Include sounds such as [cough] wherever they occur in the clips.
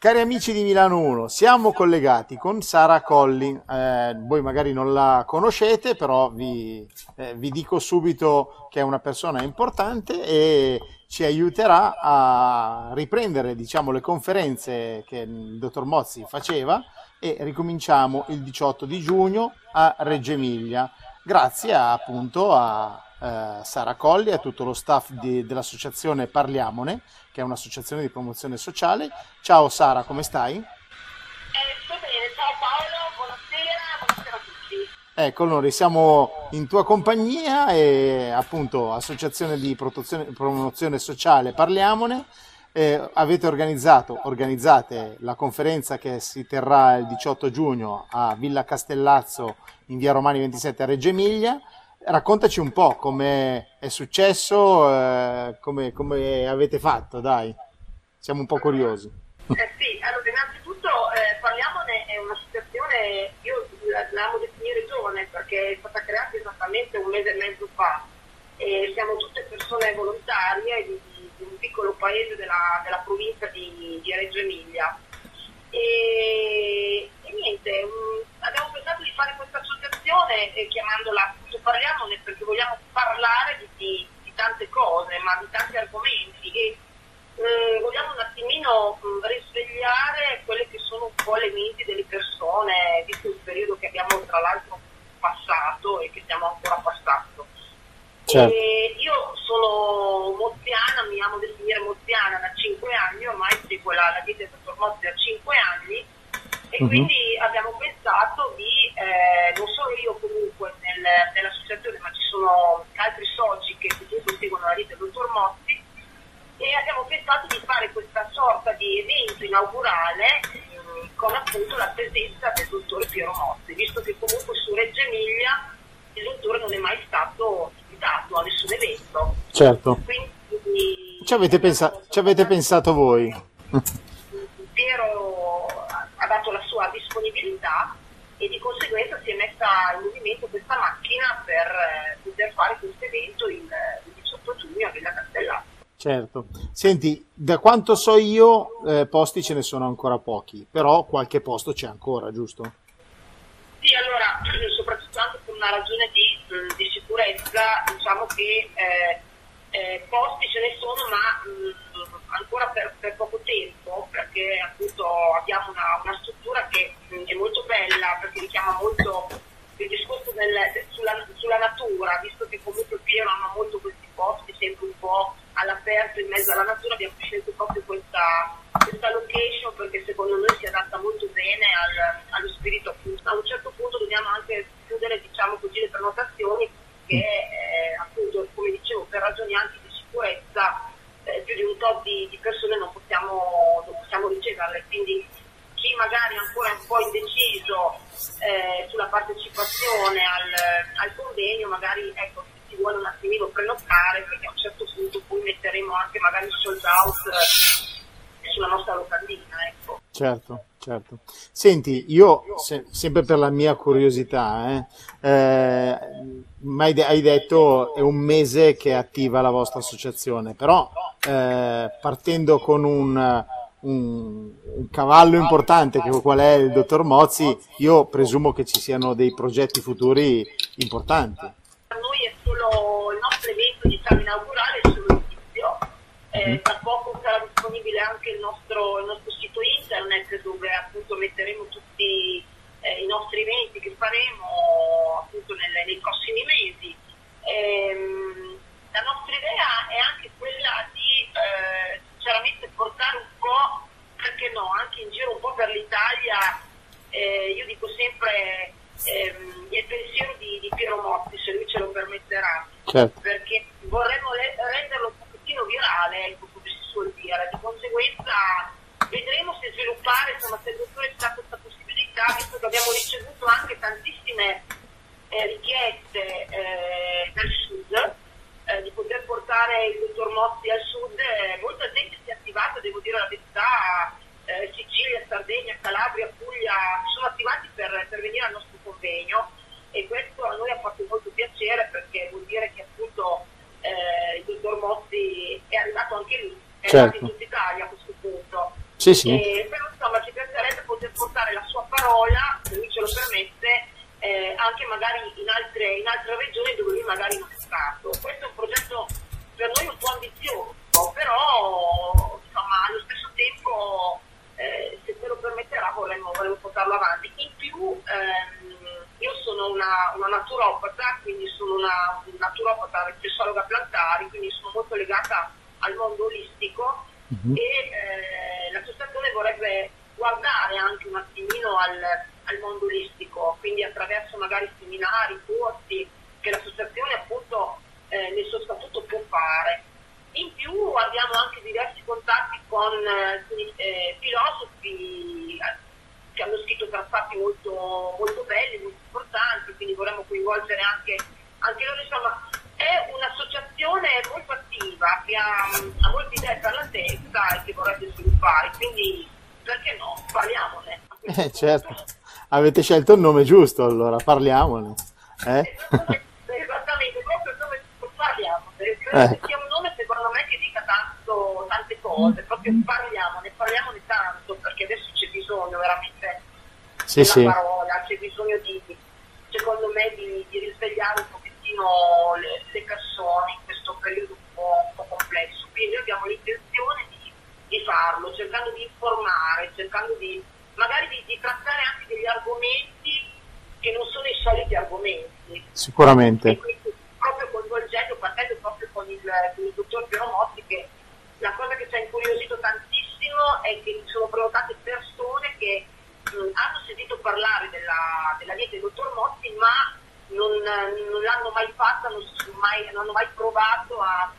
Cari amici di Milano 1, siamo collegati con Sara Colli, eh, voi magari non la conoscete, però vi, eh, vi, dico subito che è una persona importante e ci aiuterà a riprendere diciamo, le conferenze che il dottor Mozzi faceva e ricominciamo il 18 di giugno a Reggio Emilia, grazie appunto a eh, Sara Colli e a tutto lo staff di, dell'associazione Parliamone, che è un'associazione di promozione sociale. Ciao Sara, come stai? Eh, sto bene, ciao Paolo, buonasera, buonasera a tutti. Ecco, noi siamo in tua compagnia e appunto Associazione di Promozione Sociale Parliamone. Eh, avete organizzato, organizzate la conferenza che si terrà il 18 giugno a Villa Castellazzo in via Romani 27 a Reggio Emilia Raccontaci un po' come è successo, eh, come, come, avete fatto, dai. Siamo un po' curiosi. Eh sì, allora innanzitutto eh, parliamone, è una situazione, io la, amo definire giovane perché è stata creata esattamente un mese e mezzo fa e siamo tutte persone volontarie di, di un piccolo paese della, della provincia di, di Reggio Emilia. E, e niente, um, abbiamo pensato di fare questa associazione eh, appunto Parliamone perché vogliamo parlare di, di, di, tante cose, ma di tanti argomenti e um, vogliamo un attimino um, risvegliare quelle che sono un po' le menti delle persone, visto il periodo che abbiamo tra l'altro passato e che stiamo ancora passando. Certo. io sono moziana, mi amo definire moziana da 5 anni, ormai seguo la, la vita del dottor Mozzi da 5 anni e uh-huh. quindi abbiamo pensato di, eh, non solo io comunque nel, nell'associazione, ma ci sono altri soci che comunque seguono la vita del dottor Mozzi, e abbiamo pensato di fare questa sorta di evento inaugurale mm, con appunto la presenza del dottore Piero Mozzi, visto che comunque su Reggio Emilia il dottore non è mai stato invitato a nessun evento. Certo. Quindi, ci, avete pensa- ci avete pensato voi? [laughs] Piero dato la sua disponibilità e di conseguenza si è messa in movimento questa macchina per eh, poter fare questo evento il, il 18 giugno a Villa Castellana. Certo. Senti, da quanto so io, eh, posti ce ne sono ancora pochi, però qualche posto c'è ancora, giusto? Sì, allora, [clears throat] soprattutto anche per una ragione di, di sicurezza, diciamo che eh, eh, posti ce ne sono, ma mh, ancora per, per, poco tempo, perché appunto abbiamo una, una struttura che mh, è molto bella, perché richiama molto il discorso del, sulla, sulla, natura, visto che comunque qui hanno molto questi posti, sempre un po' all'aperto, in mezzo alla natura, abbiamo scelto proprio questa, questa location perché secondo noi si adatta molto bene al, allo spirito appunto. A un certo punto dobbiamo anche chiudere diciamo così le prenotazioni che eh, appunto come dicevo per ragioni anche di sicurezza eh, più di un top di, di persone non possiamo, non possiamo, riceverle, quindi chi magari ancora è un po' indeciso eh, sulla partecipazione al, al, convegno, magari ecco, si vuole un attimino prenotare perché a un certo punto poi metteremo anche magari sold out eh, sulla nostra locandina. Ecco. Certo, certo. Senti, io se, sempre per la mia curiosità, eh, eh, hai detto è un mese che è attiva la vostra associazione, però eh, partendo con un, un, un, cavallo importante che qual è il dottor Mozzi, io presumo che ci siano dei progetti futuri importanti. Per noi è solo il nostro evento diciamo, inaugurale, è solo l'inizio. Eh, mm. Tra poco sarà disponibile anche il nostro, il nostro, sito internet dove appunto metteremo tutti eh, i nostri eventi che faremo appunto nelle, nei prossimi mesi. Ehm, la nostra idea è anche quella di eh, sinceramente portare un po', perché no, anche in giro un po' per l'Italia, eh, io dico sempre ehm, il pensiero di, di, Piero Motti, se lui ce lo permetterà, certo. perché vorremmo le, renderlo un pochettino virale, ecco come si suol dire, di conseguenza vedremo se sviluppare, insomma se il dottore ci dà questa possibilità, visto che abbiamo ricevuto anche tantissime eh, richieste eh, dal sud, eh, di poter portare il dottor Mozzi al sud, eh, molta gente si è attivata, devo dire la verità, eh, Sicilia, Sardegna, Calabria, Puglia, sono attivati per, per, venire al nostro convegno e questo a noi ha fatto molto piacere perché vuol dire che appunto eh, il dottor Mozzi è arrivato anche lì, è certo. tutta Italia a questo punto. Sì, sì. E, però, parola, se lui ce lo permette, eh, anche magari in altre, in altre regioni dove lui magari non è stato. Questo è un progetto per noi un po' ambizioso, però insomma, allo stesso tempo, eh, se te lo permetterà, vorremmo, vorremmo portarlo avanti. In più, ehm, io sono una, una naturopata, quindi sono una naturopata riflessologa plantari, quindi sono molto legata al olistico uh-huh. e eh, l'associazione vorrebbe guardare anche un attimino al, al mondo olistico, quindi attraverso magari seminari, corsi che l'associazione appunto eh, nel suo statuto può fare. In più abbiamo anche diversi contatti con eh, eh filosofi eh, che hanno scritto trattati molto, molto belli, molto importanti, quindi vorremmo coinvolgere anche, anche loro. Insomma, è un'associazione molto attiva che ha, ha molte idee per la testa e che vorrebbe sviluppare, quindi perché no? Parliamone. Eh, certo, avete scelto il nome giusto, allora parliamone. Eh? Esattamente, proprio il nome giusto, parliamone. Ecco. Sia un nome secondo me che dica tanto, tante cose, proprio parliamone, parliamone tanto, perché adesso c'è bisogno veramente sì, sì. parola, c'è bisogno di, secondo me, di, di risvegliare un pochettino le, le, persone in questo periodo un po', un po complesso. Quindi noi abbiamo l'intenzione di, di, farlo, cercando di informare, cercando di magari di, di trattare anche degli argomenti che non sono i soliti argomenti. Sicuramente. Quindi, proprio coinvolgendo, partendo proprio con il, con il dottor Piero Motti, che la cosa che ci ha incuriosito tantissimo è che sono provocato persone che mh, hanno sentito parlare della, della dieta del dottor Motti, ma non, non l'hanno mai fatta, non, mai, non, hanno mai provato a,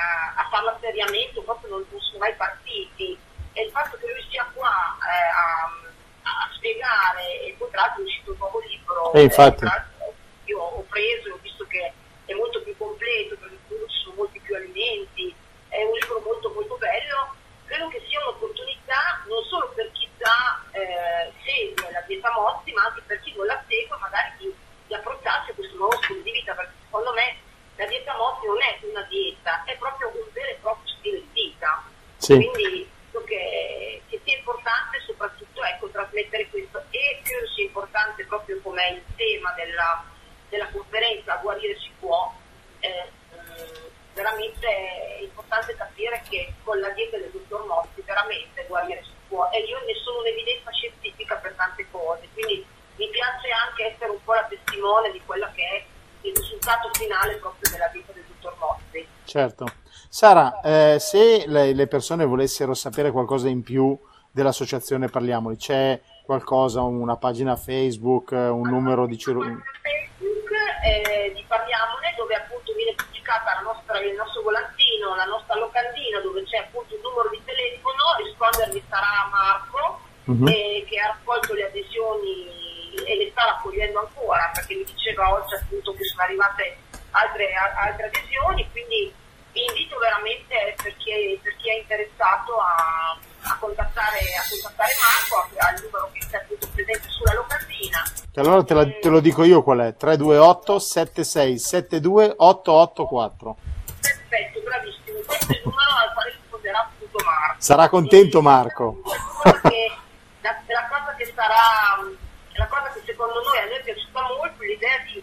a, a farla seriamente, proprio non, non, sono mai partiti. E il fatto che lui sia qua eh, a, a, spiegare, e poi tra l'altro è uscito un nuovo libro, e infatti. Eh, io ho preso e ho visto che è molto più completo, perché ci sono molti più alimenti, è un libro molto molto bello, credo che sia un'opportunità non solo per chi già eh, segue la dieta Mozzi, ma anche per chi non la segue, magari di, di approcciarsi a questo nuovo stile di vita, perché secondo me la dieta Mozzi non è una dieta, è proprio un vero e proprio stile di vita. Sì. Quindi credo che, che, sia importante soprattutto ecco, trasmettere questo e credo sia importante proprio come è il tema della, della conferenza Guarire si può. Eh, veramente è importante capire che con la dieta del dottor Motti veramente guarire si può e io ne sono un'evidenza scientifica per tante cose, quindi mi piace anche essere un po' la testimone di quello che è il risultato finale proprio della dieta del dottor Motti. Certo. Sara, eh, se le, le, persone volessero sapere qualcosa in più dell'associazione Parliamoli, c'è qualcosa, una pagina Facebook, un numero di cirurgia? Facebook eh, di Parliamone dove appunto viene pubblicata nostra, il nostro volantino, la nostra locandina dove c'è appunto il numero di telefono, rispondermi sarà Marco uh-huh. eh, che ha raccolto le adesioni e le sta raccogliendo ancora perché mi diceva oggi appunto che sono arrivate altre, altre adesioni, quindi vi invito veramente per chi è, per chi è interessato a, a, contattare, a, contattare, Marco al numero che sta appunto presente sulla locandina. Allora te, la, te, lo dico io qual è? 328 7672 884. Perfetto, bravissimo. Questo è il numero al quale risponderà appunto Marco. Sarà contento Marco. la, la, cosa che sarà, la cosa che secondo noi a noi è piaciuta molto, l'idea di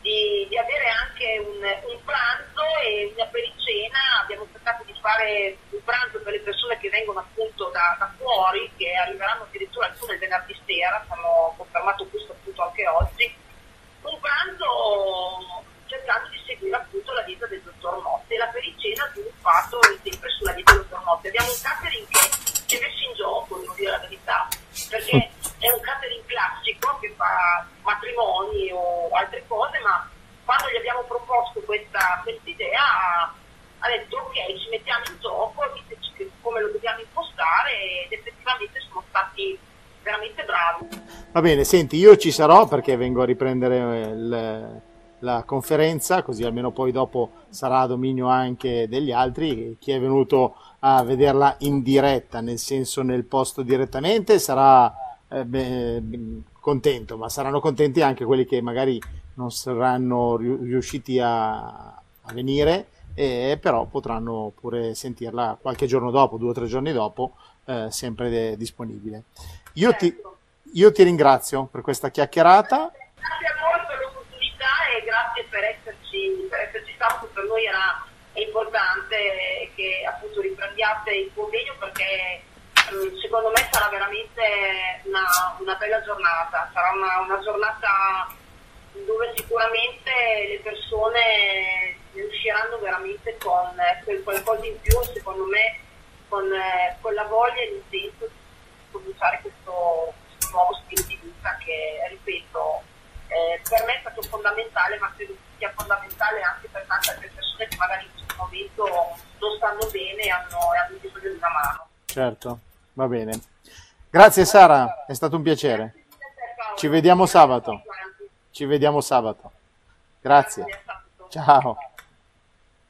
di, di avere anche un, un, pranzo e una pericena. Abbiamo cercato di fare un pranzo per le persone che vengono appunto da, da fuori, che arriveranno addirittura alcune venerdì sera, hanno confermato questo appunto anche oggi. Un pranzo cercando di seguire appunto la dieta del dottor Motte la pericena ha sviluppato sempre sulla dieta del dottor Motte. Abbiamo un catering che ci è messo in gioco, devo dire la verità, perché è un catering classico che fa matrimoni o altre cose, ma quando gli abbiamo proposto questa idea detto ok, ci mettiamo in gioco, diteci come lo dobbiamo impostare ed effettivamente sono stati veramente bravi. Va bene, senti, io ci sarò perché vengo a riprendere il, la conferenza, così almeno poi dopo sarà a dominio anche degli altri. Chi è venuto a vederla in diretta, nel senso nel posto direttamente, sarà eh, beh, contento, ma saranno contenti anche quelli che magari non saranno riusciti a, a venire, e, però potranno pure sentirla qualche giorno dopo, due o tre giorni dopo, eh, sempre de- disponibile. Io ti, io ti ringrazio per questa chiacchierata. Grazie a voi per l'opportunità e grazie per esserci, per esserci stato, per noi era importante che appunto riprendiate il convegno perché mm, secondo me sarà veramente una, una bella giornata, sarà una, una, giornata dove sicuramente le persone usciranno veramente con quel qualcosa in più, secondo me con, con la voglia e l'intento di cominciare questo, questo nuovo stile di vita che, ripeto, eh, per me è stato fondamentale, ma credo sia fondamentale anche per tante altre persone che magari in questo momento non stanno bene e hanno, hanno bisogno di una mano. Certo, va bene. Grazie Sara, è stato un piacere. Ci vediamo sabato. Ci vediamo sabato. Grazie. Ciao.